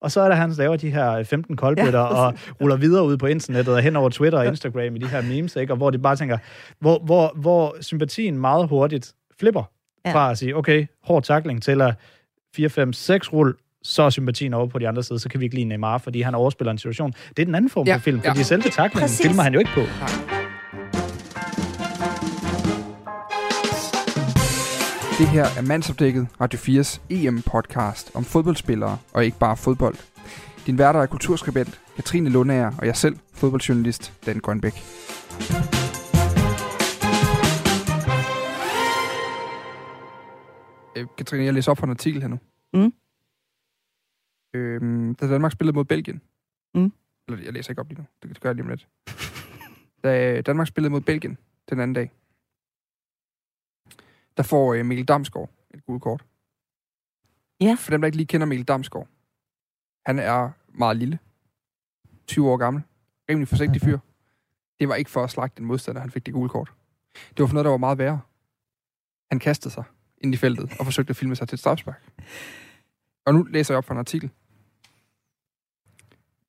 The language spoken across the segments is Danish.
Og så er der, han laver de her 15 koldbøtter ja. og ruller videre ud på internettet og hen over Twitter og Instagram i de her memes, ikke? og hvor de bare tænker, hvor, hvor, hvor sympatien meget hurtigt flipper ja. fra at sige, okay, hård takling til at 4, 5, 6 rull, så er sympatien over på de andre side, så kan vi ikke lide Neymar, fordi han overspiller en situation. Det er den anden form ja. for film, fordi ja. selve taklingen filmer han jo ikke på. Nej. Det her er Mandsopdækket, Radio 4's EM-podcast om fodboldspillere og ikke bare fodbold. Din værter er kulturskribent Katrine Lundager og jeg selv, fodboldjournalist Dan Grønbæk. Øh, Katrine, jeg læser op på en artikel her nu. Mm. Øhm, da Danmark spillede mod Belgien. Mm. Eller jeg læser ikke op lige nu. Det, det gør jeg lige om lidt. da Danmark spillede mod Belgien den anden dag, der får øh, Mikkel Damsgaard et gult kort. Ja. For dem, der ikke lige kender Mikkel Damsgaard, han er meget lille. 20 år gammel. Rimelig forsigtig fyr. Det var ikke for at slagte den modstander, han fik det gule kort. Det var for noget, der var meget værre. Han kastede sig ind i feltet og forsøgte at filme sig til et strafspark. Og nu læser jeg op fra en artikel.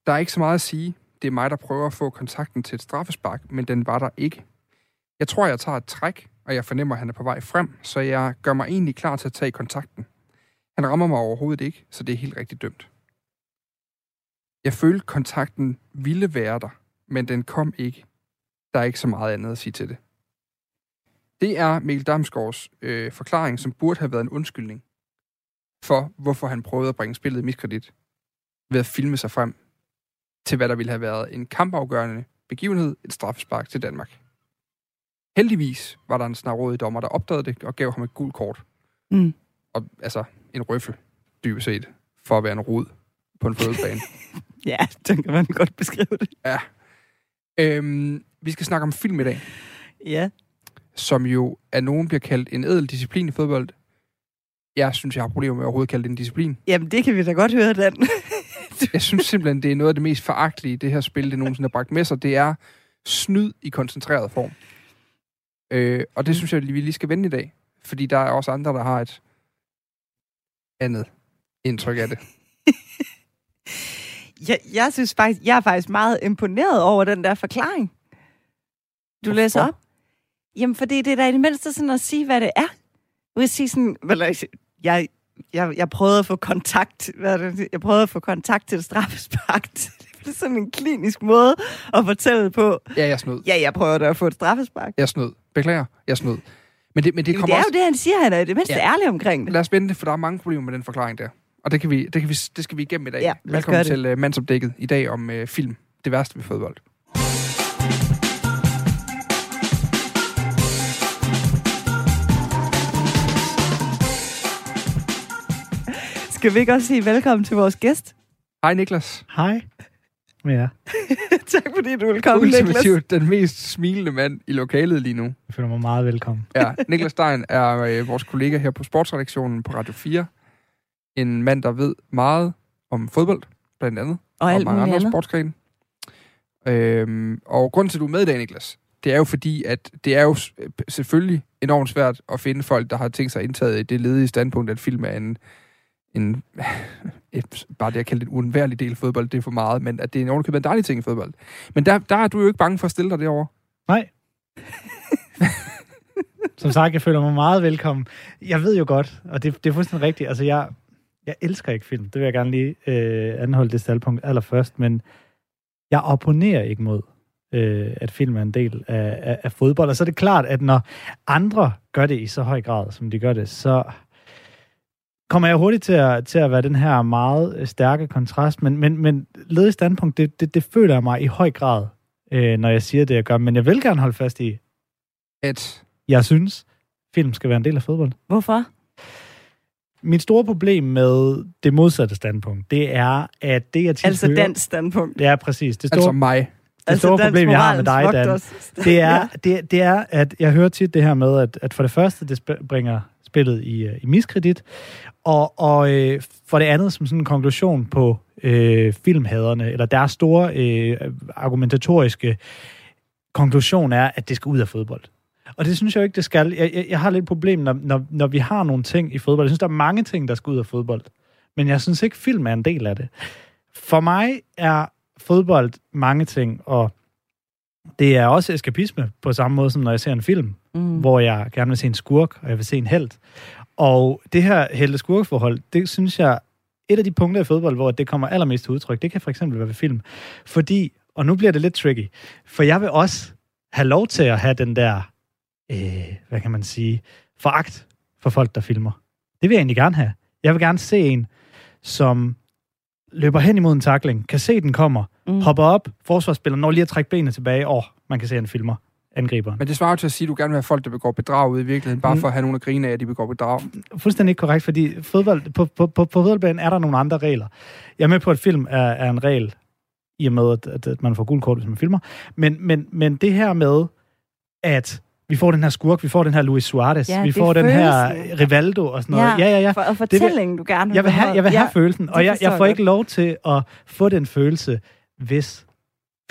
Der er ikke så meget at sige. Det er mig, der prøver at få kontakten til et straffespark, men den var der ikke. Jeg tror, jeg tager et træk, og jeg fornemmer, at han er på vej frem, så jeg gør mig egentlig klar til at tage kontakten. Han rammer mig overhovedet ikke, så det er helt rigtig dømt. Jeg følte, kontakten ville være der, men den kom ikke. Der er ikke så meget andet at sige til det. Det er Mikkel Damsgaards øh, forklaring, som burde have været en undskyldning for, hvorfor han prøvede at bringe spillet i miskredit ved at filme sig frem til, hvad der ville have været en kampafgørende begivenhed, et straffespark til Danmark. Heldigvis var der en snarrådig dommer, der opdagede det og gav ham et gult kort. Mm. Og altså en røffel, dybest set, for at være en rod på en fodboldbane. ja, det kan man godt beskrive det. Ja. Øhm, vi skal snakke om film i dag. Ja. Som jo af nogen bliver kaldt en ædel disciplin i fodbold. Jeg synes, jeg har problemer med at overhovedet kalde det en disciplin. Jamen, det kan vi da godt høre, Dan. jeg synes simpelthen, det er noget af det mest foragtelige, det her spil, det nogensinde har bragt med sig. Det er snyd i koncentreret form. Øh, og det mm. synes jeg, vi lige skal vende i dag. Fordi der er også andre, der har et andet indtryk af det. jeg, jeg synes faktisk, jeg er faktisk meget imponeret over den der forklaring, du Hvorfor? læser op. Jamen, fordi det er da i det mindste sådan at sige, hvad det er. Jeg vil sige sådan, vel, jeg, jeg, jeg prøvede at få kontakt, hvad det, jeg prøvede at få kontakt til straffespark det er sådan en klinisk måde at fortælle på. Ja, jeg snød. Ja, jeg prøver da at få et straffespark. Jeg snød. Beklager, jeg snød. Men det, men det, Jamen, det er også... jo det, han siger, han er det mindste ja. ærlig omkring det. Lad os vente, for der er mange problemer med den forklaring der. Og det, kan vi, det, kan vi, det skal vi igennem i dag. Ja, Velkommen til uh, Mandsopdækket i dag om uh, film. Det værste ved fodbold. Skal vi ikke også sige velkommen til vores gæst? Hej Niklas. Hej. Ja. tak fordi du vil komme, Niklas. den mest smilende mand i lokalet lige nu. Jeg føler mig meget velkommen. ja, Niklas Stein er øh, vores kollega her på sportsredaktionen på Radio 4. En mand, der ved meget om fodbold, blandt andet. Og, og alt mange andre sportsgrene. Øhm, og grund til, at du er med i dag, Niklas, det er jo fordi, at det er jo selvfølgelig enormt svært at finde folk, der har tænkt sig indtaget i det ledige standpunkt, at film er en en, et, bare det at kalde det en uundværlig del af fodbold, det er for meget, men at det er en ordentlig en dejlig ting i fodbold. Men der, der er du jo ikke bange for at stille dig derovre. Nej. Som sagt, jeg føler mig meget velkommen. Jeg ved jo godt, og det, det er fuldstændig rigtigt, altså jeg, jeg elsker ikke film. Det vil jeg gerne lige øh, anholde det standpunkt allerførst, men jeg opponerer ikke mod, øh, at film er en del af, af, af fodbold. Og så er det klart, at når andre gør det i så høj grad, som de gør det, så kommer jeg hurtigt til at, til at være den her meget øh, stærke kontrast, men, men, men ledet standpunkt, det, det, det føler jeg mig i høj grad, øh, når jeg siger det, jeg gør. Men jeg vil gerne holde fast i, at jeg synes, film skal være en del af fodbold. Hvorfor? Mit store problem med det modsatte standpunkt, det er, at det, jeg tit Altså hører, dansk standpunkt. Ja, præcis. Det store, altså mig. Det altså store problem, jeg har med dig, Dan, det er, det, det er, at jeg hører tit det her med, at, at for det første, det bringer spillet i, øh, i miskredit, og, og øh, for det andet som sådan en konklusion på øh, filmhaderne, eller deres store øh, argumentatoriske konklusion er, at det skal ud af fodbold. Og det synes jeg jo ikke, det skal. Jeg, jeg, jeg har lidt problem, når, når, når vi har nogle ting i fodbold. Jeg synes, der er mange ting, der skal ud af fodbold. Men jeg synes ikke, film er en del af det. For mig er fodbold mange ting, og det er også eskapisme på samme måde, som når jeg ser en film, mm. hvor jeg gerne vil se en skurk, og jeg vil se en held. Og det her helte-skurk-forhold, det synes jeg, et af de punkter i fodbold, hvor det kommer allermest til udtryk, det kan for eksempel være ved film. Fordi, og nu bliver det lidt tricky, for jeg vil også have lov til at have den der, øh, hvad kan man sige, foragt for folk, der filmer. Det vil jeg egentlig gerne have. Jeg vil gerne se en, som løber hen imod en takling, kan se, den kommer, mm. hopper op, forsvarsspiller, når lige at trække benene tilbage, og man kan se, en filmer angriber. Men det svarer jo til at sige, at du gerne vil have folk, der begår bedrag ude i virkeligheden, bare mm. for at have nogen at grine af, at de begår bedrag. Fuldstændig ikke korrekt, fordi fodbold, på, på, på, på fodboldbanen er der nogle andre regler. Jeg er med på, at film er, er en regel, i og med, at, at man får gul kort, hvis man filmer. Men, men, men det her med, at vi får den her skurk, vi får den her Luis Suarez, Ja, vi får den her følelsen. Rivaldo og sådan noget. Ja, ja, ja. For, og fortællingen, du gerne Jeg vil have, jeg vil have følelsen, og jeg, jeg får ikke lov til at få den følelse, hvis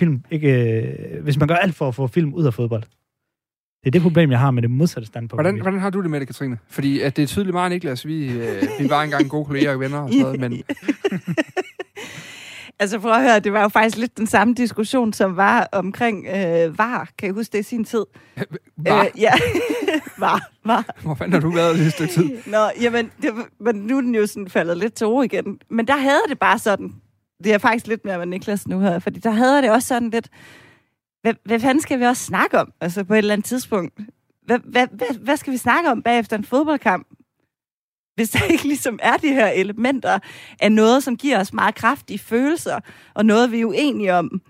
film ikke, øh, hvis man gør alt for at få film ud af fodbold. Det er det problem, jeg har med det modsatte standpunkt. Hvordan, hvordan har du det med det, Katrine? Fordi at det er tydeligt meget, Niklas. Vi, øh, vi var engang gode kolleger og venner og sådan noget, men Altså prøv at høre, det var jo faktisk lidt den samme diskussion, som var omkring øh, VAR. Kan I huske det i sin tid? var, Øh, ja, VAR, VAR. hvor fanden har du været det et stykke tid? Nå, jamen, det, men nu er den jo sådan faldet lidt til ro igen. Men der havde det bare sådan, det er faktisk lidt mere med Niklas nu her, fordi der havde det også sådan lidt, hvad, hvad fanden skal vi også snakke om, altså på et eller andet tidspunkt? Hvad, hvad, hvad, hvad skal vi snakke om bagefter en fodboldkamp? Hvis der ikke ligesom er de her elementer af noget, som giver os meget kraftige følelser, og noget, vi er uenige om,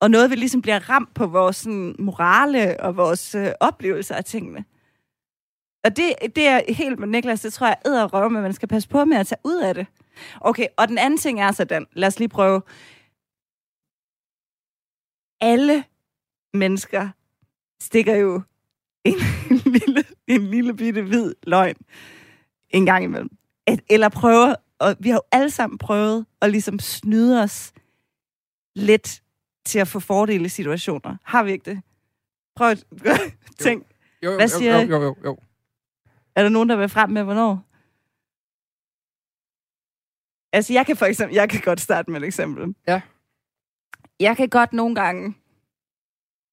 og noget, vi ligesom bliver ramt på vores sådan, morale og vores øh, oplevelser af tingene. Og det, det er helt med Niklas, det tror jeg æder røv, men man skal passe på med at tage ud af det. Okay, og den anden ting er så den, lad os lige prøve. Alle mennesker stikker jo en lille, en lille bitte hvid løgn en gang imellem. Et, eller prøver, og vi har jo alle sammen prøvet at ligesom snyde os lidt til at få fordele i situationer. Har vi ikke det? Prøv at tænk, Jo, jo, Hvad siger jo, jo, jo, jo. Er der nogen, der vil frem med, hvornår? Altså, jeg kan for eksempel, jeg kan godt starte med et eksempel. Ja. Jeg kan godt nogle gange,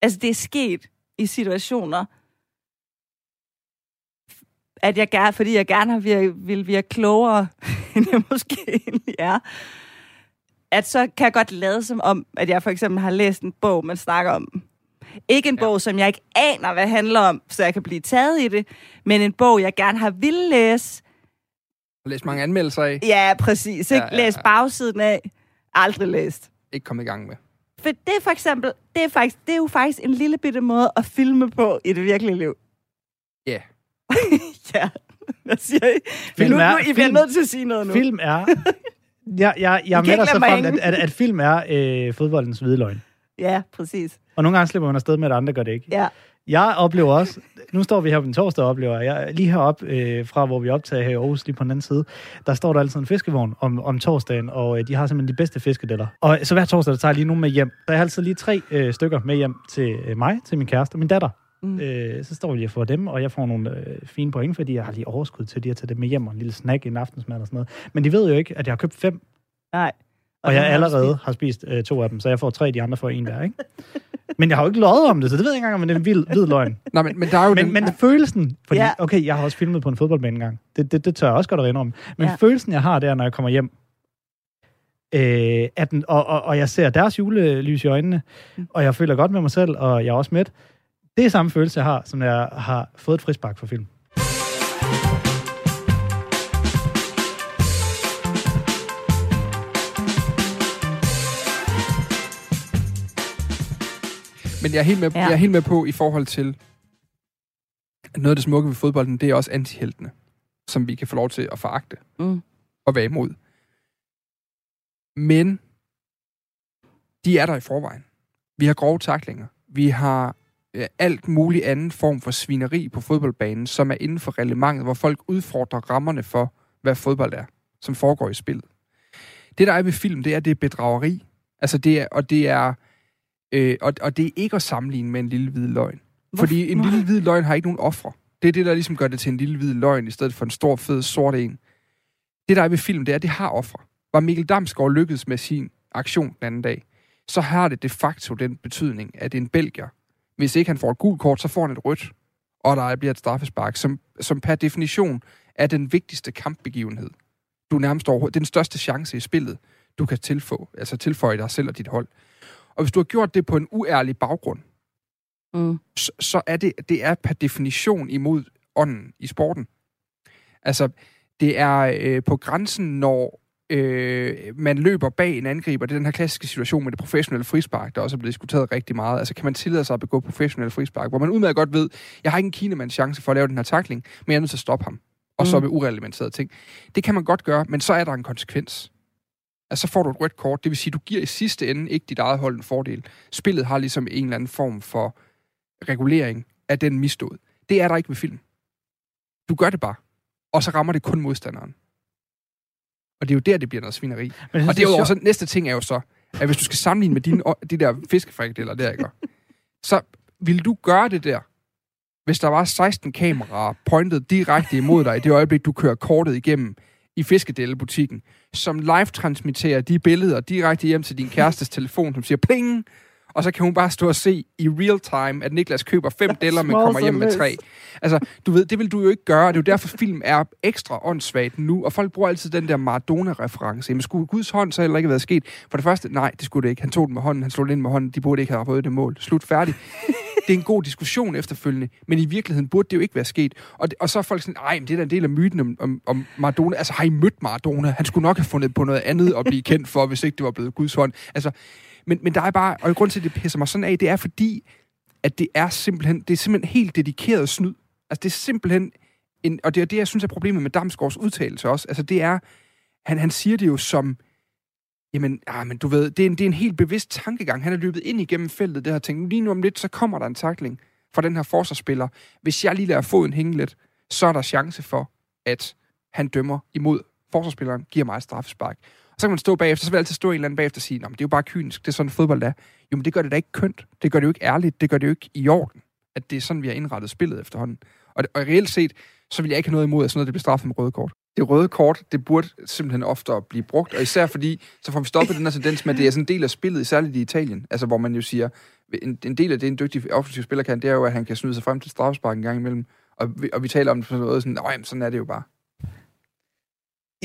altså det er sket i situationer, at jeg gerne, fordi jeg gerne har vir, vil virke klogere, end jeg måske egentlig er, at så kan jeg godt lade som om, at jeg for eksempel har læst en bog, man snakker om. Ikke en Ja. bog, som jeg ikke aner, hvad handler om, så jeg kan blive taget i det, men en bog, jeg gerne har ville læse. Læst mange anmeldelser af. Ja, præcis. Ikke? Ja, ja, Læs ja. bagsiden af. Aldrig læst. Ikke kommet i gang med. For det er for eksempel, det er, faktisk, det er jo faktisk en lille bitte måde at filme på i det virkelige liv. Ja. ja, hvad siger I? Film nu, er- nu, I bliver film- nødt til at sige noget nu. Film er... Jeg, jeg, jeg er med dig så frem, at, at, at film er øh, fodboldens hvide løgn. Ja, præcis. Og nogle gange slipper man afsted med, at andre gør det ikke. Ja. Jeg oplever også, nu står vi her på en torsdag og oplever, jeg lige heroppe øh, fra, hvor vi optager her i Aarhus, lige på den anden side, der står der altid en fiskevogn om, om torsdagen, og øh, de har simpelthen de bedste fiskedeller. Og så hver torsdag, der tager jeg lige nogen med hjem. Der er altid lige tre øh, stykker med hjem til øh, mig, til min kæreste og min datter. Mm. Øh, så står vi lige og får dem, og jeg får nogle øh, fine point, fordi jeg har lige overskud til lige at tage dem med hjem, og en lille snack, en aftensmad og sådan noget. Men de ved jo ikke, at jeg har købt fem, Nej. og, den jeg har du allerede har spist øh, to af dem, så jeg får tre, de andre får en hver, ikke? Men jeg har jo ikke løjet om det, så det ved jeg ikke engang, om det er en vild, hvid løgn. Nej, men, men der er jo Men, den... men følelsen, fordi, Ja. okay, jeg har også filmet på en fodboldbane engang. Det, det, det tør jeg også godt at indrømme. Men Ja. ja. følelsen, jeg har der, når jeg kommer hjem, øh, at den, og, og, og jeg ser deres julelys i øjnene, Mm. og jeg føler godt med mig selv, og jeg er også med. Det er samme følelse, jeg har, som jeg har fået et frispark for film. Men jeg er, helt med, Ja. jeg er helt med på i forhold til, at noget af det smukke ved fodbolden, det er også antiheltene, som vi kan få lov til at foragte Mm. og være imod. Men de er der i forvejen. Vi har grove taklinger. Vi har alt mulig anden form for svineri på fodboldbanen, som er inden for reglementet, hvor folk udfordrer rammerne for, hvad fodbold er, som foregår i spillet. Det, der er ved film, det er, det er bedrageri. Altså, det er, og det er, øh, og, og det er ikke at sammenligne med en lille hvid løgn. Fordi en lille hvid løgn har ikke nogen ofre. Det er det, der ligesom gør det til en lille hvid løgn, i stedet for en stor, fed, sort en. Det, der er ved film, det er, at det har ofre. Var Mikkel Damsgaard lykkedes med sin aktion den anden dag, så har det de facto den betydning, at en belgier, hvis ikke han får et gult kort, så får han et rødt, og der bliver et straffespark, som, som per definition er den vigtigste kampbegivenhed. Du nærmest overhovedet, den største chance i spillet, du kan tilføje, altså tilføje dig selv og dit hold. Og hvis du har gjort det på en uærlig baggrund, mm. så, så er det, det er per definition imod ånden i sporten. Altså, det er øh, på grænsen, når øh, man løber bag en angriber. Det er den her klassiske situation med det professionelle frispark, der også er blevet diskuteret rigtig meget. Altså, kan man tillade sig at begå professionelle frispark, hvor man udmærket godt ved, jeg har ikke en kinemands chance for at lave den her takling, men jeg er nødt til at stoppe ham. Og mm. så med ureglementerede ting. Det kan man godt gøre, men så er der en konsekvens. Altså, så får du et rødt kort. Det vil sige, du giver i sidste ende ikke dit eget hold en fordel. Spillet har ligesom en eller anden form for regulering af den misstået. Det er der ikke med film. Du gør det bare. Og så rammer det kun modstanderen. Og det er jo der, det bliver noget svineri. Men og det er jo også, næste ting er jo så, at hvis du skal sammenligne med dine, de der fiskefrikadeller der, ikke? så vil du gøre det der, hvis der var 16 kameraer pointet direkte imod dig i det øjeblik, du kører kortet igennem i fiskedellebutikken, som live-transmitterer de billeder direkte hjem til din kærestes telefon, som siger pling, og så kan hun bare stå og se i real time, at Niklas køber fem deller, men kommer hjem med tre. Altså, du ved, det vil du jo ikke gøre, det er jo derfor, film er ekstra åndssvagt nu, og folk bruger altid den der Maradona-reference. Men skulle Guds hånd så heller ikke være sket? For det første, nej, det skulle det ikke. Han tog den med hånden, han slog den ind med hånden, de burde ikke have fået det mål. Slut, færdig. det er en god diskussion efterfølgende, men i virkeligheden burde det jo ikke være sket. Og, og så er folk sådan, nej, men det er da en del af myten om, om, om Maradona. Altså, har I mødt Maradona? Han skulle nok have fundet på noget andet at blive kendt for, hvis ikke det var blevet Guds hånd. Altså, men, men der er bare, og grund til, at det pisser mig sådan af, det er fordi, at det er simpelthen, det er simpelthen helt dedikeret snyd. Altså, det er simpelthen, en, og det er det, jeg synes er problemet med Damsgaards udtalelse også. Altså, det er, han, han siger det jo som, jamen, ah, men du ved, det er, en, det er en helt bevidst tankegang. Han er løbet ind igennem feltet, det har tænkt, lige nu om lidt, så kommer der en takling fra den her forsvarsspiller. Hvis jeg lige lader foden hænge lidt, så er der chance for, at han dømmer imod forsvarsspilleren, giver mig et straffespark. Og så kan man stå bagefter, så vil altid stå en eller anden bagefter og sige, det er jo bare kynisk, det er sådan fodbold er. Jo, men det gør det da ikke kønt. Det gør det jo ikke ærligt. Det gør det jo ikke i orden, at det er sådan, vi har indrettet spillet efterhånden. Og, og reelt set, så vil jeg ikke have noget imod, at sådan noget det bliver straffet med røde kort. Det røde kort, det burde simpelthen oftere blive brugt, og især fordi, så får vi stoppet den her tendens med, at det er sådan en del af spillet, særligt i Italien, altså hvor man jo siger, en, en del af det, en dygtig offensiv spiller kan, det er jo, at han kan snyde sig frem til straffespark en gang imellem, og vi, og vi taler om det på sådan noget, sådan, jamen, sådan er det jo bare.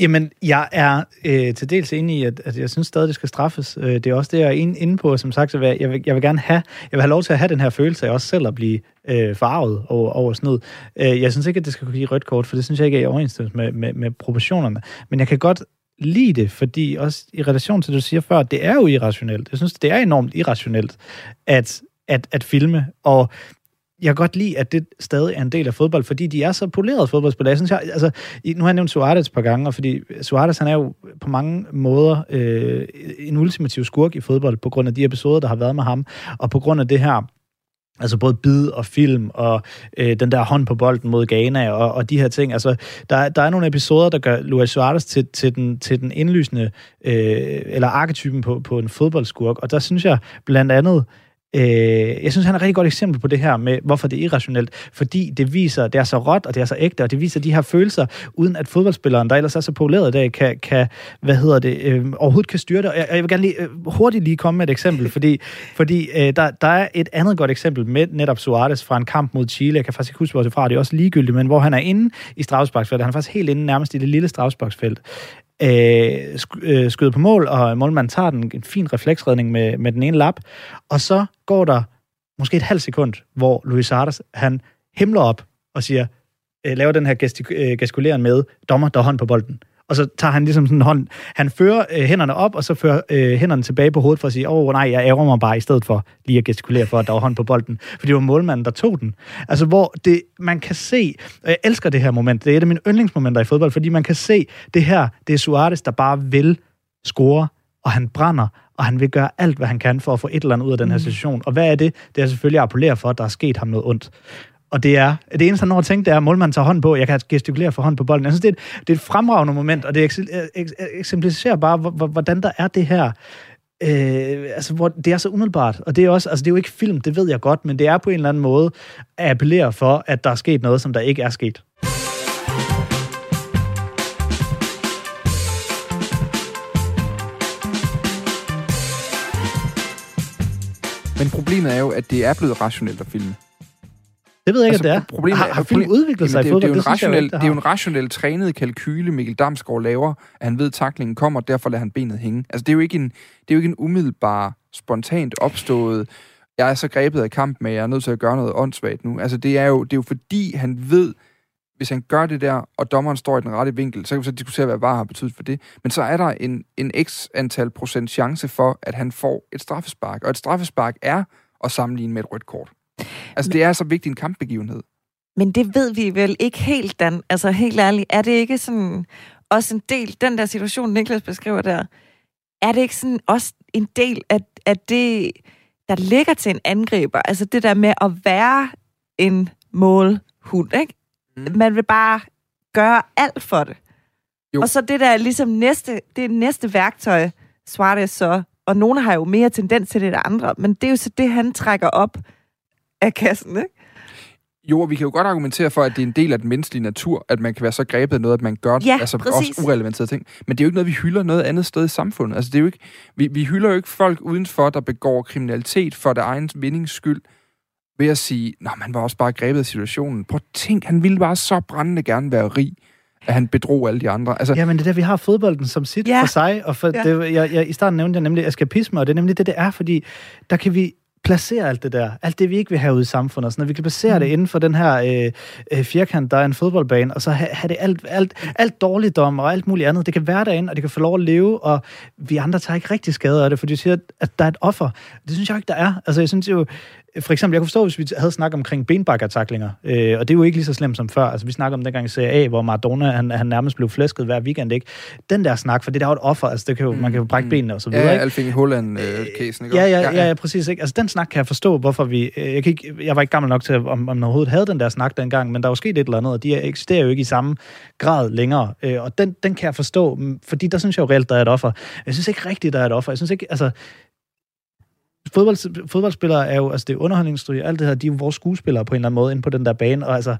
Jamen, jeg er øh, til dels enig i, at, at jeg synes stadig, det skal straffes. Øh, det er også det, jeg er inde på, som sagt, så jeg vil, jeg vil gerne have, jeg vil have lov til at have den her følelse af også selv at blive øh, farvet over, over sådan noget. Øh, jeg synes ikke, at det skal kunne give rødt kort, for det synes jeg ikke er i overensstemmelse med, med, med proportionerne. Men jeg kan godt lide det, fordi også i relation til det, du siger før, det er jo irrationelt. Jeg synes, det er enormt irrationelt at, at, at filme, og jeg kan godt lide, at det stadig er en del af fodbold, fordi de er så polerede fodboldspillere. Jeg synes, jeg, altså, nu har jeg nævnt Suarez et par gange, og fordi Suarez, han er jo på mange måder øh, en ultimativ skurk i fodbold, på grund af de episoder, der har været med ham, og på grund af det her Altså både bid og film og øh, den der hånd på bolden mod Ghana og, og de her ting. Altså, der, der er nogle episoder, der gør Luis Suarez til, til, den, til den indlysende, øh, eller arketypen på, på en fodboldskurk. Og der synes jeg blandt andet, Øh, jeg synes, han er et rigtig godt eksempel på det her med, hvorfor det er irrationelt. Fordi det viser, det er så råt, og det er så ægte, og det viser de her følelser, uden at fodboldspilleren, der ellers er så populeret i dag, kan, kan hvad hedder det, øh, overhovedet kan styre det. Og jeg, jeg vil gerne lige, øh, hurtigt lige komme med et eksempel, fordi, fordi øh, der, der er et andet godt eksempel med netop Suarez fra en kamp mod Chile. Jeg kan faktisk ikke huske, hvor det er fra, det er også ligegyldigt, men hvor han er inde i strafsparksfeltet. Han er faktisk helt inde nærmest i det lille strafsparksfelt øh, øh, skyder på mål, og målmanden tager den, en fin refleksredning med, med den ene lap, og så går der måske et halvt sekund, hvor Luis Artes, han himler op og siger, øh, laver den her gestik- øh, gestikuleren med, dommer, der hånd på bolden og så tager han ligesom sådan en hånd, han fører øh, hænderne op, og så fører øh, hænderne tilbage på hovedet for at sige, åh oh, nej, jeg ærger mig bare, i stedet for lige at gestikulere for, at der var hånd på bolden. For det var målmanden, der tog den. Altså, hvor det, man kan se, og jeg elsker det her moment, det er et af mine yndlingsmomenter i fodbold, fordi man kan se, det her, det er Suarez, der bare vil score, og han brænder, og han vil gøre alt, hvad han kan for at få et eller andet ud af den her mm. situation. Og hvad er det? Det er selvfølgelig at appellere for, at der er sket ham noget ondt. Og det er det eneste, han når at tænke, det er, at målmanden tager hånd på. Jeg kan gestikulere for hånd på bolden. Altså, det er et, det er et fremragende moment, og det øh, øh, eksemplificerer bare, hvordan der er det her Øh, altså, hvor det er så umiddelbart, og det er, også, altså, det er jo ikke film, det ved jeg godt, men det er på en eller anden måde at appellere for, at der er sket noget, som der ikke er sket. Men problemet er jo, at det er blevet rationelt at filme. Det ved jeg ikke, Altså, at det er. problemet har, er- har problem- udviklet sig Jamen, i det, er jo- fodbold? det, er jo en synes jeg jo rationel, ikke, det er jo en rationel trænet kalkyle, Mikkel Damsgaard laver, at han ved, at taklingen kommer, og derfor lader han benet hænge. Altså, det er jo ikke en, det er jo ikke en umiddelbar, spontant opstået, jeg er så grebet af kampen, at jeg er nødt til at gøre noget åndssvagt nu. Altså, det er jo, det er jo fordi, han ved, hvis han gør det der, og dommeren står i den rette vinkel, så kan vi så diskutere, hvad VAR har betydet for det. Men så er der en, en x antal procent chance for, at han får et straffespark. Og et straffespark er at sammenligne med et rødt kort. Altså, det er så vigtig en kampbegivenhed. Men det ved vi vel ikke helt, Dan. Altså helt ærligt, er det ikke sådan også en del, den der situation, Niklas beskriver der, er det ikke sådan også en del af, af det, der ligger til en angriber? Altså det der med at være en målhund, ikke? Mm. Man vil bare gøre alt for det. Jo. Og så det der er ligesom næste, det næste værktøj, Suarez så, og nogle har jo mere tendens til det end andre, men det er jo så det, han trækker op af kassen, ikke? Jo, og vi kan jo godt argumentere for, at det er en del af den menneskelige natur, at man kan være så grebet af noget, at man gør Ja, altså præcis. også urelevanterede ting. Men det er jo ikke noget, vi hylder noget andet sted i samfundet. Altså, det er jo ikke, vi, vi hylder jo ikke folk udenfor, der begår kriminalitet for det egen vindings skyld, ved at sige, at han var også bare grebet af situationen. Prøv at tænk, han ville bare så brændende gerne være rig, at han bedrog alle de andre. Altså, Jamen, det er der, vi har fodbolden som sit Ja. for sig, og for ja. det, jeg, jeg, i starten nævnte jeg nemlig eskapisme, og det er nemlig det, det er, fordi der kan vi placere alt det der, alt det, vi ikke vil have ude i samfundet, og sådan, noget. vi kan placere mm. det inden for den her øh, øh, firkant, der er en fodboldbane, og så have, have det alt, alt, alt dårligdom og alt muligt andet. Det kan være derinde, og det kan få lov at leve, og vi andre tager ikke rigtig skade af det, fordi du siger, at der er et offer. Det synes jeg ikke, der er. Altså, jeg synes jo, for eksempel, jeg kunne forstå, hvis vi havde snakket omkring benbakkertaklinger, øh, og det er jo ikke lige så slemt som før. Altså, vi snakker om dengang i Serie A, hvor Maradona, han, han nærmest blev flæsket hver weekend, ikke? Den der snak, for det der er jo et offer, altså, det kan jo, man kan jo brække benene og så videre, ja, ikke? Alfing Holland-casen, ikke? Ja, ja, ja, ja, præcis. Ikke? Altså, den snak kan jeg forstå, hvorfor vi... øh, Jeg, kan ikke, jeg var ikke gammel nok til, om, om man overhovedet havde den der snak dengang, men der er jo sket et eller andet, og de eksisterer jo ikke i samme grad længere. Øh, Og den, den kan jeg forstå, mm, fordi der synes jeg jo reelt, der er et offer. Jeg synes ikke rigtigt, der er et offer. Jeg synes ikke, altså... Fodbold, fodboldspillere er jo, altså det er underholdningsindustri, alt det her, de er jo vores skuespillere på en eller anden måde inde på den der bane, og altså,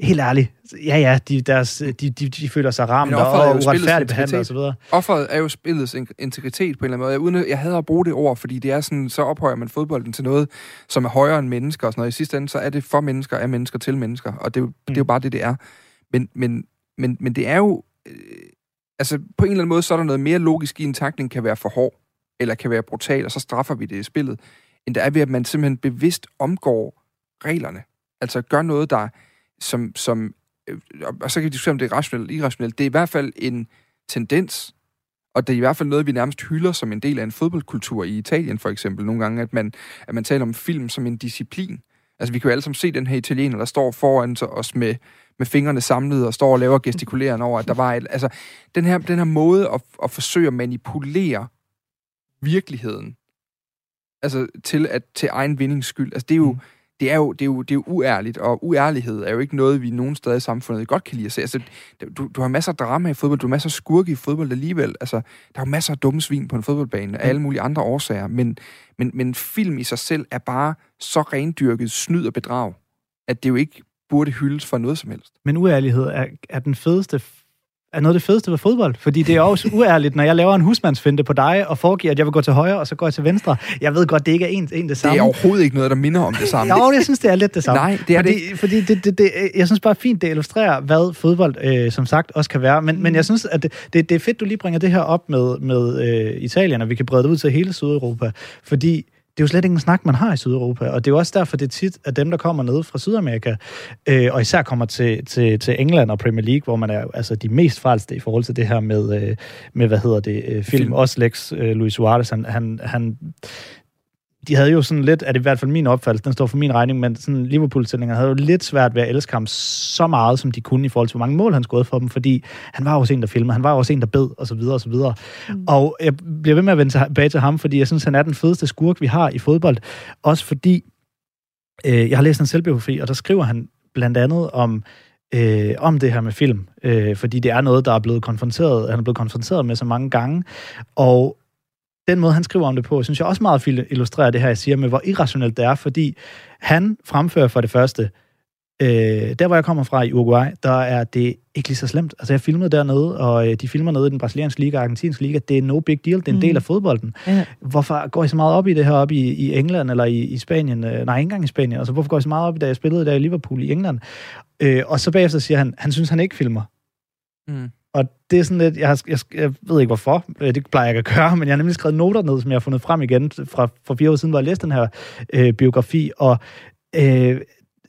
helt ærligt, ja ja, de, deres, de, de, de føler sig ramt og, er og uretfærdigt behandlet og så videre. Offeret er jo spillets in- integritet på en eller anden måde. Jeg, uden at, jeg hader at bruge det ord, fordi det er sådan, så ophøjer man fodbolden til noget, som er højere end mennesker og sådan noget. I sidste ende, så er det for mennesker, af mennesker til mennesker, og det, er jo- det er jo bare det, det er. Men, men, men, men det er jo... Øh, altså, på en eller anden måde, så er der noget mere logisk i, en takling kan være for hård, eller kan være brutal, og så straffer vi det i spillet, end der er ved, at man simpelthen bevidst omgår reglerne. Altså gør noget, der som, som øh, og- så kan vi diskutere, om det er rationelt eller irrationelt. Det er i hvert fald en tendens, og det er i hvert fald noget, vi nærmest hylder som en del af en fodboldkultur i Italien for eksempel. Nogle gange, at man, at man taler om film som en disciplin. Altså, vi kan jo alle sammen se den her italiener, der står foran os med, med fingrene samlet og står og laver gestikulerende over, at der var et... Altså, den her, den her måde at, at forsøge at manipulere virkeligheden, altså til, at, til egen vindings skyld, altså det er jo, Mm. det er jo, det er jo, det er jo uærligt, og uærlighed er jo ikke noget, vi nogen steder i samfundet godt kan lide at se. Altså, du, du har masser af drama i fodbold, du har masser af skurke i fodbold alligevel. Altså, der er jo masser af dumme svin på en fodboldbane af alle mulige andre årsager, men, men, men film i sig selv er bare så rendyrket snyd og bedrag, at det jo ikke burde hyldes for noget som helst. Men uærlighed er, er den fedeste er noget af det fedeste ved fodbold, fordi det er også uærligt, når jeg laver en husmandsfinte på dig, og foregiver, at jeg vil gå til højre, og så går jeg til venstre. Jeg ved godt, det ikke er en, en det Det samme. er overhovedet ikke noget, der minder om det samme. Jo, jeg synes, det er lidt det samme. Nej, det er det fordi, Fordi det, det, det, jeg synes bare fint, det illustrerer, hvad fodbold, øh, som sagt, også kan være. Men, mm. men jeg synes, at det, det, det er fedt, du lige bringer det her op med, med øh, Italien, og vi kan brede det ud til hele Sydeuropa. Fordi det er jo slet ikke en snak, man har i Sydeuropa, og det er jo også derfor, det er tit, at dem, der kommer ned fra Sydamerika, øh, og især kommer til, til, til England og Premier League, hvor man er altså de mest frelste i forhold til det her med, øh, med hvad hedder det, øh, film, Film. også Lex øh, Luis Suarez, han, han, han de havde jo sådan lidt, er det i hvert fald min opfattelse, den står for min regning, men sådan Liverpool-stillinger havde jo lidt svært ved at elske ham så meget, som de kunne i forhold til, hvor mange mål han skåede for dem, fordi han var også en, der filmede, han var også en, der bed, og så videre, og så videre. Mm. Og jeg bliver ved med at vende tilbage til ham, fordi jeg synes, han er den fedeste skurk, vi har i fodbold. Også fordi, øh, jeg har læst en selvbiografi, og der skriver han blandt andet om, øh, om det her med film, øh, fordi det er noget, der er blevet konfronteret, han er blevet konfronteret med så mange gange, og den måde, han skriver om det på, synes jeg også meget fint illustrerer det her, jeg siger med, hvor irrationelt det er, fordi han fremfører for det første Øh, der, hvor jeg kommer fra i Uruguay, der er det ikke lige så slemt. Altså, jeg filmede dernede, og øh, de filmer nede i den brasilianske liga og argentinske liga. Det er no big deal. Det er en mm. del af fodbolden. Ja. Hvorfor går I så meget op i det her op i, i England eller i, i Spanien? Øh, nej, ikke engang i Spanien. Altså, hvorfor går I så meget op i, da jeg spillede der i Liverpool i England? Øh, og så bagefter siger han, han synes, han ikke filmer. Mm. Og det er sådan lidt, jeg, har, jeg, jeg ved ikke hvorfor, øh, det plejer jeg ikke at gøre, men jeg har nemlig skrevet noter ned, som jeg har fundet frem igen fra, fra fire år siden, hvor jeg læste den her øh, biografi, og øh,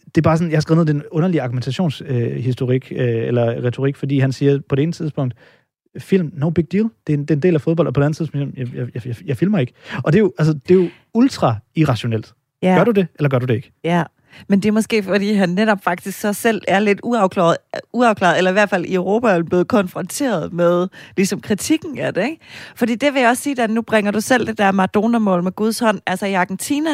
det er bare sådan, jeg har skrevet ned den underlige argumentationshistorik, øh, eller retorik, fordi han siger på det ene tidspunkt, film, no big deal, det er en, det er en del af fodbold, og på det andet tidspunkt, jeg, jeg, jeg, jeg, jeg filmer ikke. Og det er jo, altså, det er jo ultra irrationelt. Ja. Gør du det, eller gør du det ikke? Ja, men det er måske, fordi han netop faktisk så selv er lidt uafklaret, uafklaret eller i hvert fald i Europa er blevet konfronteret med ligesom kritikken af det, ikke? Fordi det vil jeg også sige, at nu bringer du selv det der Maradona-mål med Guds hånd, altså i Argentina,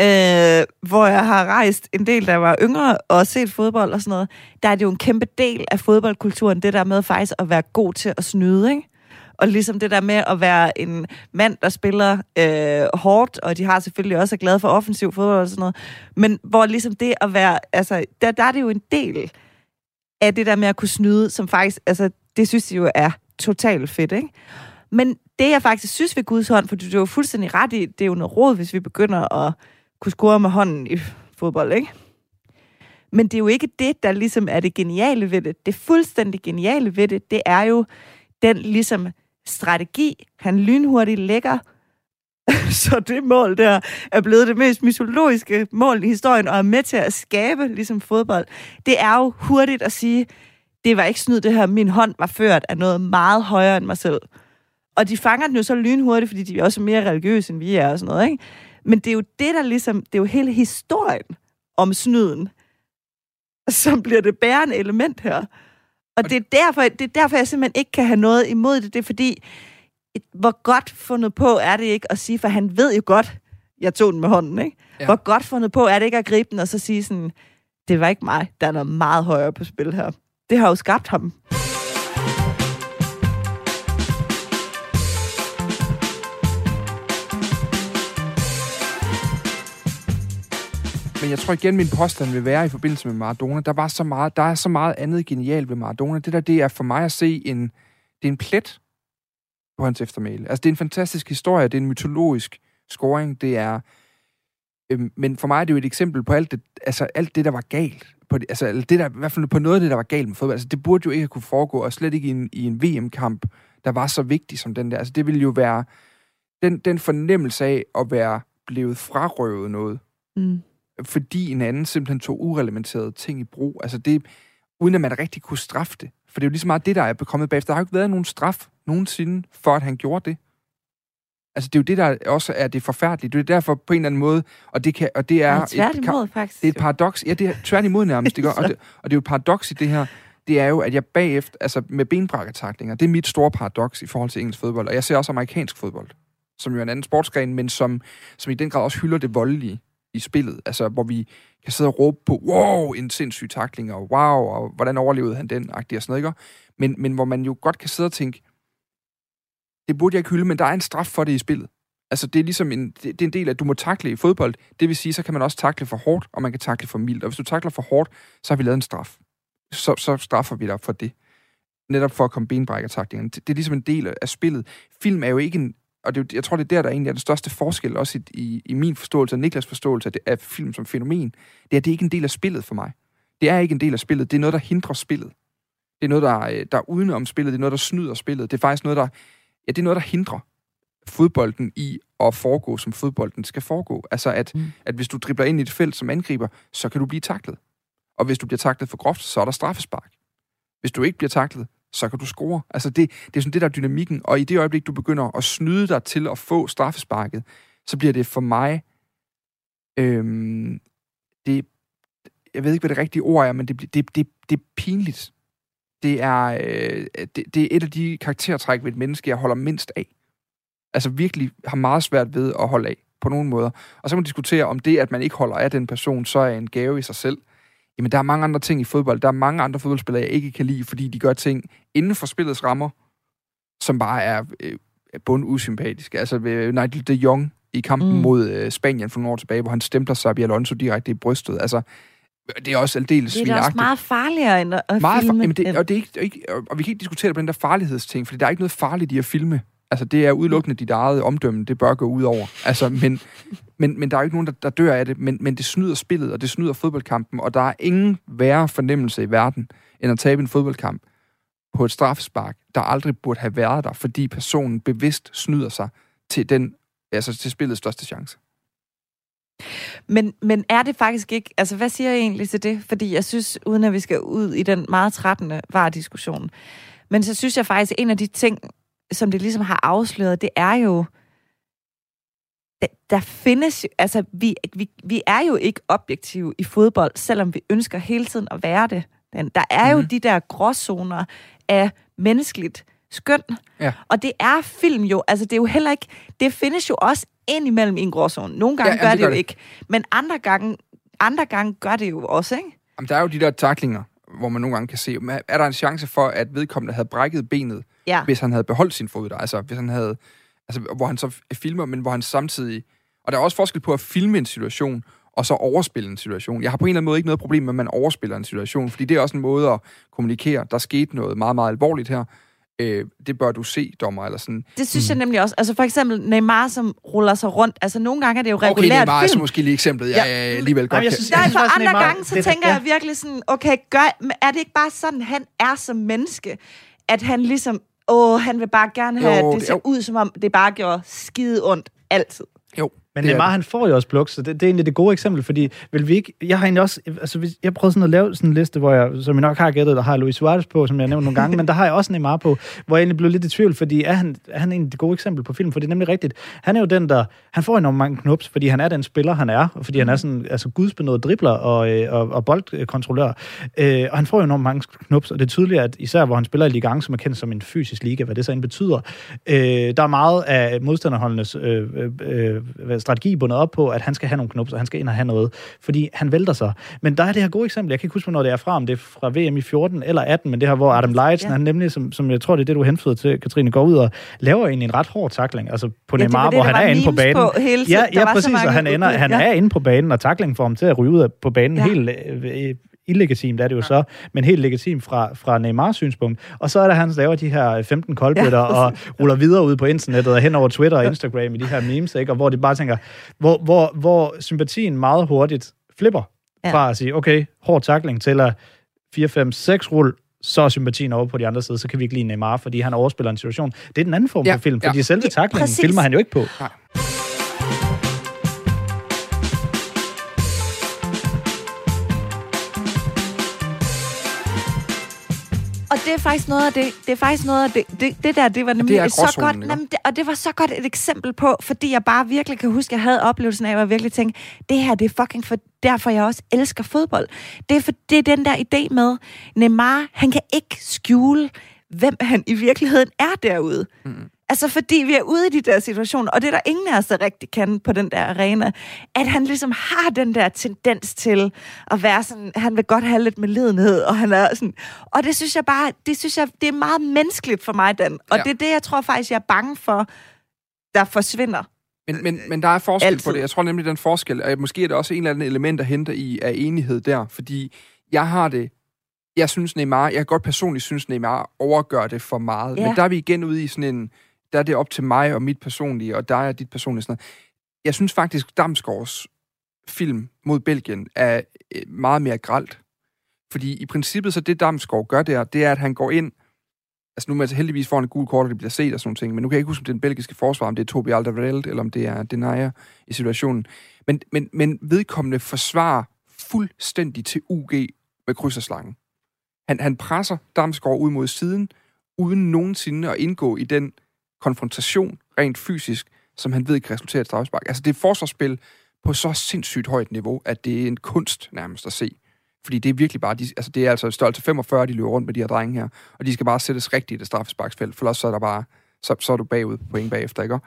øh, hvor jeg har rejst en del, der var yngre og set fodbold og sådan noget, der er det jo en kæmpe del af fodboldkulturen, det der med faktisk at være god til at snyde, ikke? Og ligesom det der med at være en mand, der spiller øh, hårdt, og de har selvfølgelig også er glade for offensiv fodbold og sådan noget, men hvor ligesom det at være, altså, der, der er det jo en del af det der med at kunne snyde, som faktisk, altså, det synes de jo er totalt fedt, ikke? Men det, jeg faktisk synes ved Guds hånd, for du er jo fuldstændig ret i, det er jo noget råd, hvis vi begynder at kunne score med hånden i fodbold, ikke? Men det er jo ikke det, der ligesom er det geniale ved det. Det fuldstændig geniale ved det, det er jo den ligesom strategi, han lynhurtigt lægger, så det mål der er blevet det mest mytologiske mål i historien, og er med til at skabe ligesom fodbold. Det er jo hurtigt at sige, det var ikke snyd det her, min hånd var ført af noget meget højere end mig selv. Og de fanger den jo så lynhurtigt, fordi de er også mere religiøse, end vi er og sådan noget, ikke? Men det er jo det, der ligesom, det er jo hele historien om snyden, som bliver det bærende element her. Og det er, derfor, det er derfor, jeg simpelthen ikke kan have noget imod det. Det er fordi, et, hvor godt fundet på er det ikke at sige, for han ved jo godt, jeg tog den med hånden, ikke? Ja. Hvor godt fundet på er det ikke at gribe den og så sige sådan, det var ikke mig, der er noget meget højere på spil her. Det har jo skabt ham. Men jeg tror igen, min påstand vil være i forbindelse med Maradona. Der, var så meget, der er så meget andet genialt ved Maradona. Det der, det er for mig at se en, det er en plet på hans eftermæle. Altså, det er en fantastisk historie. Det er en mytologisk scoring. Det er... Øhm, men for mig er det jo et eksempel på alt det, altså, alt det der var galt. På det, altså, det der, i hvert fald på noget af det, der var galt med fodbold. Altså, det burde jo ikke kunne foregå, og slet ikke i en, i en VM-kamp, der var så vigtig som den der. Altså, det ville jo være den, den fornemmelse af at være blevet frarøvet noget. Mm fordi en anden simpelthen tog urelementerede ting i brug. Altså det, uden at man rigtig kunne straffe det. For det er jo lige så meget det, der er kommet bagefter. Der har jo ikke været nogen straf nogensinde, for at han gjorde det. Altså, det er jo det, der også er det forfærdelige. Det er derfor på en eller anden måde, og det, kan, og det er... Ja, tværtimod, et, faktisk. Det er et paradoks. Ja, det er tværtimod nærmest, det gør. Og det, og det er jo et paradoks i det her, det er jo, at jeg bagefter, altså med benbrækkertaklinger, det er mit store paradoks i forhold til engelsk fodbold. Og jeg ser også amerikansk fodbold, som jo er en anden sportsgren, men som, som i den grad også hylder det voldelige i spillet. Altså, hvor vi kan sidde og råbe på, wow, en sindssyg takling, og wow, og hvordan overlevede han den, og sådan noget, ikke? Men, men hvor man jo godt kan sidde og tænke, det burde jeg ikke hylde, men der er en straf for det i spillet. Altså, det er ligesom en, det, det er en del af, at du må takle i fodbold. Det vil sige, så kan man også takle for hårdt, og man kan takle for mildt. Og hvis du takler for hårdt, så har vi lavet en straf. Så, så straffer vi dig for det. Netop for at komme benbrækkertaklingerne. Det, det er ligesom en del af spillet. Film er jo ikke en, og det, jeg tror, det er der, der egentlig er den største forskel, også i, i, i min forståelse og Niklas forståelse af, det, af film som fænomen, det er, at det ikke er en del af spillet for mig. Det er ikke en del af spillet. Det er noget, der hindrer spillet. Det er noget, der, øh, der er udenom spillet. Det er noget, der snyder spillet. Det er faktisk noget, der, ja, det er noget, der hindrer fodbolden i at foregå, som fodbolden skal foregå. Altså, at, mm. at hvis du dribler ind i et felt som angriber, så kan du blive taklet. Og hvis du bliver taklet for groft, så er der straffespark. Hvis du ikke bliver taklet, så kan du score. Altså det, det er sådan det, der er dynamikken. Og i det øjeblik, du begynder at snyde dig til at få straffesparket, så bliver det for mig... Øhm, det, jeg ved ikke, hvad det rigtige ord er, men det, det, det, det er pinligt. Det er, øh, det, det er et af de karaktertræk ved et menneske, jeg holder mindst af. Altså virkelig har meget svært ved at holde af på nogen måder. Og så kan man diskutere, om det, at man ikke holder af den person, så er en gave i sig selv. Jamen, der er mange andre ting i fodbold. Der er mange andre fodboldspillere, jeg ikke kan lide, fordi de gør ting inden for spillets rammer, som bare er øh, bundusympatiske. Altså, ved Nigel de Jong i kampen mm. mod øh, Spanien for nogle år tilbage, hvor han stempler Sabi Alonso direkte i brystet. Altså, Det er også aldeles Det er også meget farligere end at, at meget filme. Far- jamen det, og, det er ikke, er ikke, og vi kan ikke diskutere det på den der farlighedsting, fordi der er ikke noget farligt i at filme. Altså, det er udelukkende dit eget omdømme, det bør gå ud over. Altså, men, men, men der er jo ikke nogen, der, der dør af det, men, men det snyder spillet, og det snyder fodboldkampen, og der er ingen værre fornemmelse i verden, end at tabe en fodboldkamp på et straffespark, der aldrig burde have været der, fordi personen bevidst snyder sig til, den, altså til spillets største chance. Men, men er det faktisk ikke... Altså, hvad siger jeg egentlig til det? Fordi jeg synes, uden at vi skal ud i den meget trættende var-diskussion, men så synes jeg faktisk, at en af de ting, som det ligesom har afsløret, det er jo... Der, der findes jo... Altså, vi, vi, vi er jo ikke objektive i fodbold, selvom vi ønsker hele tiden at være det. Den, der er jo Mhm. de der gråzoner af menneskeligt skøn. Ja. Og det er film jo, altså det er jo heller ikke, det findes jo også ind imellem i en gråzone. Nogle gange Ja, ja, jamen, gør det gør jo det. ikke, men andre gange, andre gange gør det jo også, ikke? Jamen, der er jo de der taklinger, hvor man nogle gange kan se, er der en chance for, at vedkommende havde brækket benet, Ja. hvis han havde beholdt sin fod der? Altså, hvis han havde... Altså, hvor han så filmer, men hvor han samtidig... Og der er også forskel på at filme en situation, og så overspille en situation. Jeg har på en eller anden måde ikke noget problem med, at man overspiller en situation, fordi det er også en måde at kommunikere. Der skete noget meget, meget alvorligt her. Øh, det bør du se, dommer, eller sådan. Det synes mm. jeg nemlig også. Altså for eksempel Neymar, som ruller sig rundt. Altså nogle gange er det jo Okay, regulært det er meget film. måske lige eksemplet, jeg Ja. ja, alligevel godt Jamen, jeg kan- synes- Nej, for også, andre Neymar- gange, så det- tænker ja. jeg virkelig sådan, okay, gør, er det ikke bare sådan, han er som menneske? At han ligesom, åh, han vil bare gerne have, Jo, at det det- ser jo. ud, som om det bare gjorde skide ondt altid. Jo, Men det er Neymar, han får jo også blok, så det, det er egentlig det gode eksempel, fordi vil vi ikke, jeg har egentlig også, altså hvis, jeg prøvede sådan at lave sådan en liste, hvor jeg, som jeg nok har gættet, der har Luis Suarez på, som jeg har nævnt nogle gange, men der har jeg også Neymar på, hvor jeg egentlig blev lidt i tvivl, fordi er han, er han egentlig det gode eksempel på film, for det er nemlig rigtigt. Han er jo den, der, han får enormt mange knups, fordi han er den spiller, han er, og fordi han er sådan, altså gudsbenået dribler og, øh, og, og boldkontrollør, øh, og han får jo enormt mange knups, og det er tydeligt, at især hvor han spiller i Ligue 1, som er kendt som en fysisk liga, hvad det så end betyder, øh, der er meget af modstanderholdenes øh, øh, øh, strategi bundet op på, at han skal have nogle knups, og han skal ind og have noget, fordi han vælter sig. Men der er det her gode eksempel, jeg kan ikke huske, hvornår det er fra, om det er fra VM i 14 eller 18, men det her, hvor Adam Leitsen, Ja. han nemlig, som, som jeg tror, det er det, du henfører til, Katrine, går ud og laver egentlig en ret hård takling, altså på Ja, det Neymar, det, hvor der han er inde på banen. på hele tiden. Ja, ja præcis, og han, ender, han ja. er inde på banen, og taklingen får ham til at ryge ud af- på banen Ja. helt øh, illegitimt er det jo så, men helt legitimt fra, fra Neymars synspunkt. Og så er der, han laver de her 15 koldbøtter Ja, ja, og ruller videre ud på internettet og hen over Twitter og Instagram i de her memes, ikke? og hvor de bare tænker, hvor, hvor, hvor sympatien meget hurtigt flipper Ja. ja. fra at sige, okay, hård takling til at 4, 5, 6 rull, så er sympatien over på de andre side, så kan vi ikke lide Neymar, fordi han overspiller en situation. Det er den anden form Ja, for film, ja. fordi selve Ja, taklingen præcis. filmer han jo ikke på. Og det er faktisk noget af det, det er faktisk noget af det, det, det der, det var nemlig er et så godt, jamen, det, og det var så godt et eksempel på, fordi jeg bare virkelig kan huske, at jeg havde oplevelsen af, at jeg virkelig tænkte, det her, det er fucking for, derfor jeg også elsker fodbold. Det er, for, det er den der idé med, Neymar, han kan ikke skjule, hvem han i virkeligheden er derude. Mm. Altså, fordi vi er ude i de der situationer, og det er der ingen af os, der rigtig kan på den der arena, at han ligesom har den der tendens til at være sådan, han vil godt have lidt med lidenhed, og han er sådan, og det synes jeg bare, det synes jeg, det er meget menneskeligt for mig, Dan, og Ja. det er det, jeg tror faktisk, jeg er bange for, der forsvinder. Men, men, men der er forskel Altid. på det. Jeg tror nemlig, den forskel, og måske er det også en eller anden element at hente i af enighed der, fordi jeg har det, jeg synes Neymar, jeg godt personligt synes Neymar overgør det for meget, Ja. men der er vi igen ude i sådan en, der er det op til mig og mit personlige, og der og dit personlige sådan noget. Jeg synes faktisk, Damsgaards film mod Belgien er øh, meget mere gralt. Fordi i princippet så det Damsgaard gør der, det er, at han går ind, altså nu er man altså heldigvis foran en gul kort, og det bliver set og sådan noget, ting, men nu kan jeg ikke huske, om det er den belgiske forsvar, om det er Tobi Alderweireld, eller om det er Denaya i situationen. Men, men, men vedkommende forsvarer fuldstændig til UG med krydserslangen. Han, han presser Damsgaard ud mod siden, uden nogensinde at indgå i den konfrontation, rent fysisk, som han ved kan resultere i et straffespark. Altså det er forsvarsspil på så sindssygt højt niveau, at det er en kunst nærmest at se. Fordi det er virkelig bare, de, altså det er altså størrelse 45, de løber rundt med de her drenge her, og de skal bare sættes rigtigt i det straffesparksfelt, for ellers så er der bare, så, så er du bagud på point bagefter, ikke?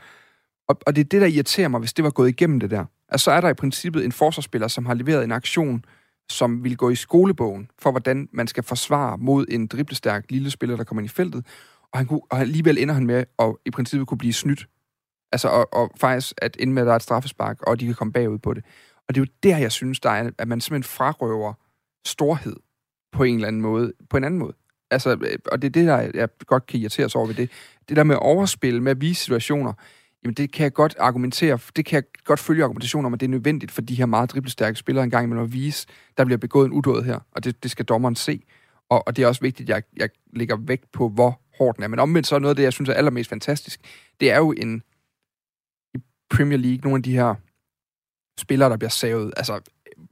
Og, og det er det, der irriterer mig, hvis det var gået igennem det der. Altså så er der i princippet en forsvarsspiller, som har leveret en aktion, som vil gå i skolebogen for, hvordan man skal forsvare mod en driblestærk lille spiller, der kommer ind i feltet, og, han kunne, og alligevel ender han med at i princippet kunne blive snydt. Altså, og, og faktisk at ende med, at der er et straffespark, og de kan komme bagud på det. Og det er jo der, jeg synes, der er, at man simpelthen frarøver storhed på en eller anden måde, på en anden måde. Altså, øh, og det er det, der jeg godt kan irritere sig over ved det. Det der med at overspille, med at vise situationer, jamen det kan jeg godt argumentere, det kan jeg godt følge argumentationen om, at det er nødvendigt for de her meget driblestærke spillere engang imellem at vise, der bliver begået en udåd her, og det, det skal dommeren se. Og, og det er også vigtigt, at jeg, jeg lægger vægt på, hvor hårdt den er. Men omvendt så er noget af det, jeg synes er allermest fantastisk, det er jo en i Premier League, nogle af de her spillere, der bliver savet, altså øh,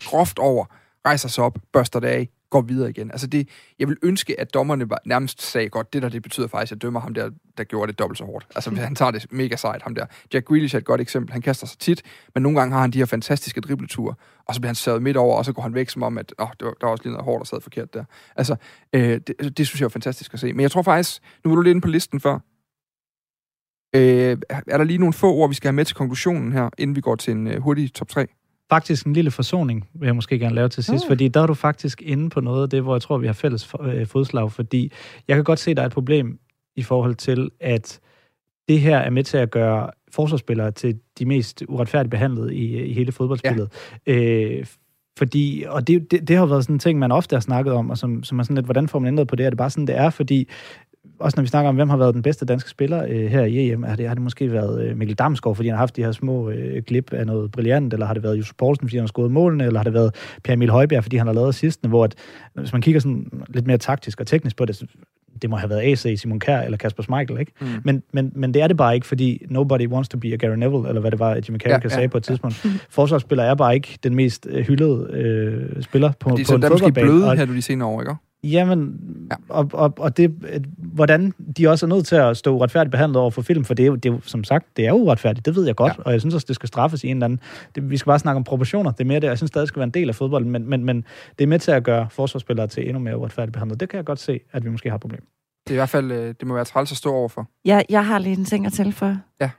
groft over, rejser sig op, børster det af, går videre igen. Altså det, jeg vil ønske, at dommerne var, nærmest sagde godt, det der, det betyder faktisk, at jeg dømmer ham der, der gjorde det dobbelt så hårdt. Altså han tager det mega sejt, ham der. Jack Grealish er et godt eksempel. Han kaster sig tit, men nogle gange har han de her fantastiske dribleture, og så bliver han savet midt over, og så går han væk som om, at åh, der, der var også lige noget hårdt, der sad forkert der. Altså, øh, det, det, synes jeg er fantastisk at se. Men jeg tror faktisk, nu var du lidt inde på listen før, Øh, er der lige nogle få ord, vi skal have med til konklusionen her, inden vi går til en øh, hurtig top 3? Faktisk en lille forsoning, vil jeg måske gerne lave til sidst, mm. fordi der er du faktisk inde på noget af det, hvor jeg tror, vi har fælles øh, fodslag, fordi jeg kan godt se, at der er et problem i forhold til, at det her er med til at gøre forsvarsspillere til de mest uretfærdigt behandlede i, i hele fodboldspillet. Ja. Øh, fordi, og det, det, det har været sådan en ting, man ofte har snakket om, og som, som er sådan lidt, hvordan får man ændret på det? Er det bare sådan, det er? Fordi også når vi snakker om, hvem har været den bedste danske spiller øh, her i EM, har det, har det måske været øh, Mikkel Damsgaard, fordi han har haft de her små øh, glip af noget brillant, eller har det været Jus Poulsen, fordi han har skåret målene, eller har det været Pierre Emil Højbjerg, fordi han har lavet sidstene, hvor at, hvis man kigger sådan lidt mere taktisk og teknisk på det, det må have været AC, Simon Kjær eller Kasper Schmeichel, ikke? Mm. Men, men, men det er det bare ikke, fordi nobody wants to be a Gary Neville, eller hvad det var, Jimmy Carragher ja, ja, sagde på et tidspunkt. Ja. Forsvarsspiller er bare ikke den mest øh, hyldede øh, spiller på, på en fodboldbane. Det er måske bløde her, du de senere år, ikke? Jamen, ja. og, og, og det, hvordan de også er nødt til at stå uretfærdigt behandlet over for film, for det er, jo, det er jo, som sagt, det er uretfærdigt, det ved jeg godt, ja. og jeg synes også, det skal straffes i en eller anden... Det, vi skal bare snakke om proportioner, det er mere det, jeg synes stadig skal være en del af fodbolden, men, men, men det er med til at gøre forsvarsspillere til endnu mere uretfærdigt behandlet. Det kan jeg godt se, at vi måske har et problem. Det er i hvert fald, øh, det må være træls at stå overfor. Ja, jeg har lige en ting at tilføje. Ja.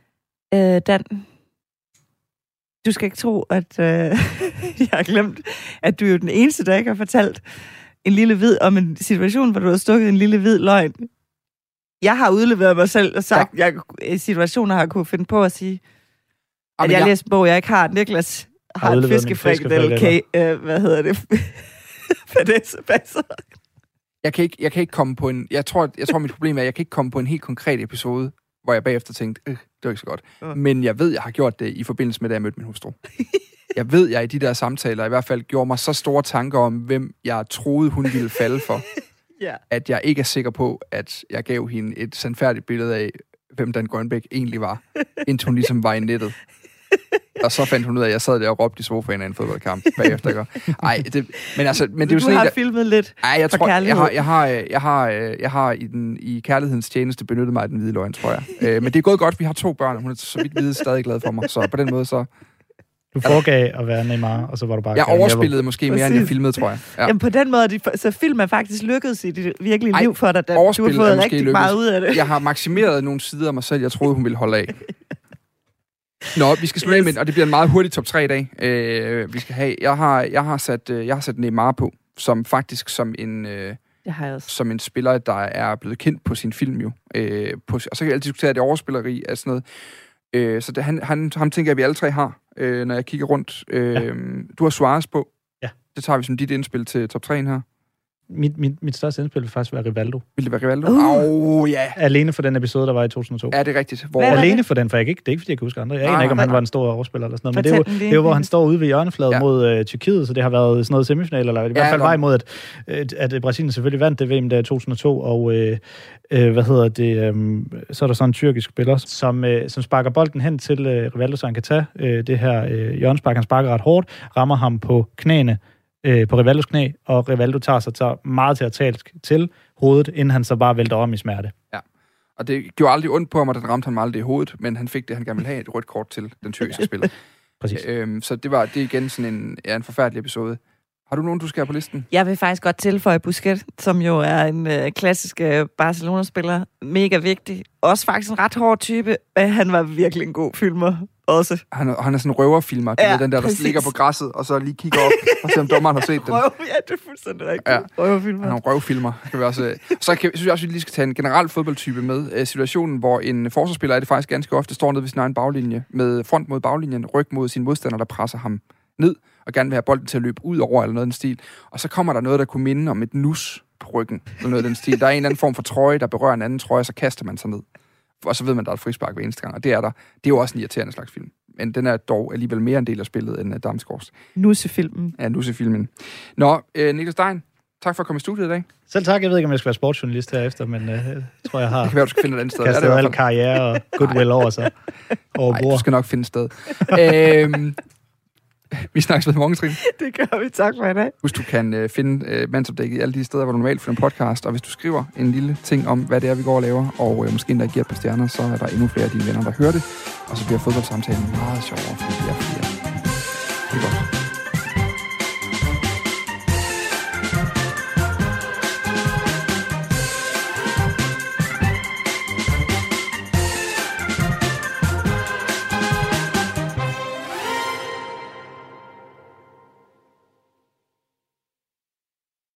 Øh, Dan, du skal ikke tro, at øh, jeg har glemt, at du er jo den eneste, der ikke har fortalt en lille hvid, om en situation, hvor du har stukket en lille hvid løgn. Jeg har udleveret mig selv og sagt, ja. jeg i situationer har kunne finde på at sige, at jeg, jeg læste en bog, jeg ikke har. Niklas har, har en fiskefrikadelle, okay, uh, hvad hedder det? Fadesse jeg kan, ikke, jeg kan ikke komme på en... Jeg tror, jeg tror, mit problem er, at jeg kan ikke komme på en helt konkret episode, hvor jeg bagefter tænkte, øh, det var ikke så godt. Ja. Men jeg ved, jeg har gjort det i forbindelse med, da jeg mødte min hustru. jeg ved, jeg i de der samtaler i hvert fald gjorde mig så store tanker om, hvem jeg troede, hun ville falde for, ja. at jeg ikke er sikker på, at jeg gav hende et sandfærdigt billede af, hvem Dan Grønbæk egentlig var, indtil hun ligesom var i nettet. Og så fandt hun ud af, at jeg sad der og råbte i sofaen af en fodboldkamp bagefter. Ikke? Ej, det, men altså, men det er jo sådan Du har der, filmet lidt ej, jeg tror, jeg har, jeg har, jeg har, jeg har i, den, i kærlighedens tjeneste benyttet mig af den hvide løgn, tror jeg. Øh, men det er gået godt, vi har to børn, og hun er så vidt vide stadig glad for mig. Så på den måde, så, du foregav at være Neymar, og så var du bare... Jeg overspillede måske mere, end jeg filmede, tror jeg. Ja. Jamen på den måde, så film er faktisk lykkedes i dit virkelige Ej, liv for dig. Da du har fået rigtig lykkedes. meget ud af det. Jeg har maksimeret nogle sider af mig selv, jeg troede, hun ville holde af. Nå, vi skal slutte yes. med, og det bliver en meget hurtig top 3 i dag. Øh, vi skal have, jeg har, jeg har sat, øh, jeg har sat Neymar på, som faktisk som en, øh, det har jeg også. som en spiller, der er blevet kendt på sin film jo. Øh, på, og så kan jeg altid diskutere det overspilleri af sådan noget. Øh, så det, han, han, ham tænker jeg, at vi alle tre har, øh, når jeg kigger rundt. Øh, ja. Du har Suarez på. Ja. Det tager vi som dit indspil til top 3 her mit, mit, mit største indspil vil faktisk være Rivaldo. Vil det være Rivaldo? Uh. Oh, ja. Yeah. Alene for den episode, der var i 2002. Ja, det er rigtigt. Hvor... Alene for den, for jeg ikke, det er ikke, fordi jeg kan huske andre. Jeg aner ikke, om han var en stor overspiller eller sådan noget. Men det er, jo, det er jo, hvor han står ude ved hjørnefladet ja. mod uh, Tyrkiet, så det har været sådan noget semifinal, eller i hvert fald ja, vej mod, at, at, at Brasilien selvfølgelig vandt det VM der i 2002, og uh, uh, hvad hedder det, um, så er der sådan en tyrkisk spiller, som, uh, som sparker bolden hen til uh, Rivaldo, så han kan tage uh, det her uh, hjørnespark. Han sparker ret hårdt, rammer ham på knæene, øh, på Rivaldos knæ, og Rivaldo tager sig så meget teatralsk til hovedet, inden han så bare vælter om i smerte. Ja. Og det gjorde aldrig ondt på ham, og den ramte han aldrig i hovedet, men han fik det, han gerne ville have, et rødt kort til den tyrkiske spiller. Præcis. Øhm, så det var det igen sådan en, ja, en forfærdelig episode. Har du nogen, du skal have på listen? Jeg vil faktisk godt tilføje Busquets, som jo er en øh, klassisk øh, Barcelona-spiller. Mega vigtig. Også faktisk en ret hård type. Men han var virkelig en god filmer også. Han, han er sådan en røverfilmer. Ja, ved, den der, der præcis. ligger på græsset, og så lige kigger op, og ser om dommeren har set den. Røv, ja, det er fuldstændig rigtigt. Ja. Røverfilmer. Han er røvfilmer. Kan vi også, øh. så kan, synes jeg også, at vi lige skal tage en generel fodboldtype med. Øh, situationen, hvor en forsvarsspiller er det faktisk ganske ofte står nede ved sin egen baglinje, med front mod baglinjen, ryg mod sin modstander, der presser ham ned, og gerne vil have bolden til at løbe ud over, eller noget af den stil. Og så kommer der noget, der kunne minde om et nus på ryggen, eller noget af den stil. Der er en eller anden form for trøje, der berører en anden trøje, så kaster man sig ned. Og så ved man, at der er et frispark hver eneste gang, og det er der. Det er jo også en irriterende slags film. Men den er dog alligevel mere en del af spillet end uh, Damsgaards. Nussefilmen. Ja, Nusse-filmen. Nå, øh, Niklas Stein, tak for at komme i studiet i dag. Selv tak. Jeg ved ikke, om jeg skal være sportsjournalist herefter, men øh, jeg tror, jeg har Det kan være, du skal finde et andet sted. kastet det i hvert al karriere og goodwill over sig. Over Nej, du skal nok finde et sted. øhm, vi snakkes ved i morgen, Trine. Det gør vi. Tak for i dag. Husk, du kan øh, finde øh, mandsopdækket i alle de steder, hvor du normalt finder podcast. Og hvis du skriver en lille ting om, hvad det er, vi går og laver, og øh, måske endda giver et par stjerner, så er der endnu flere af dine venner, der hører det. Og så bliver fodboldsamtalen meget sjovere, fordi vi er flere. Er.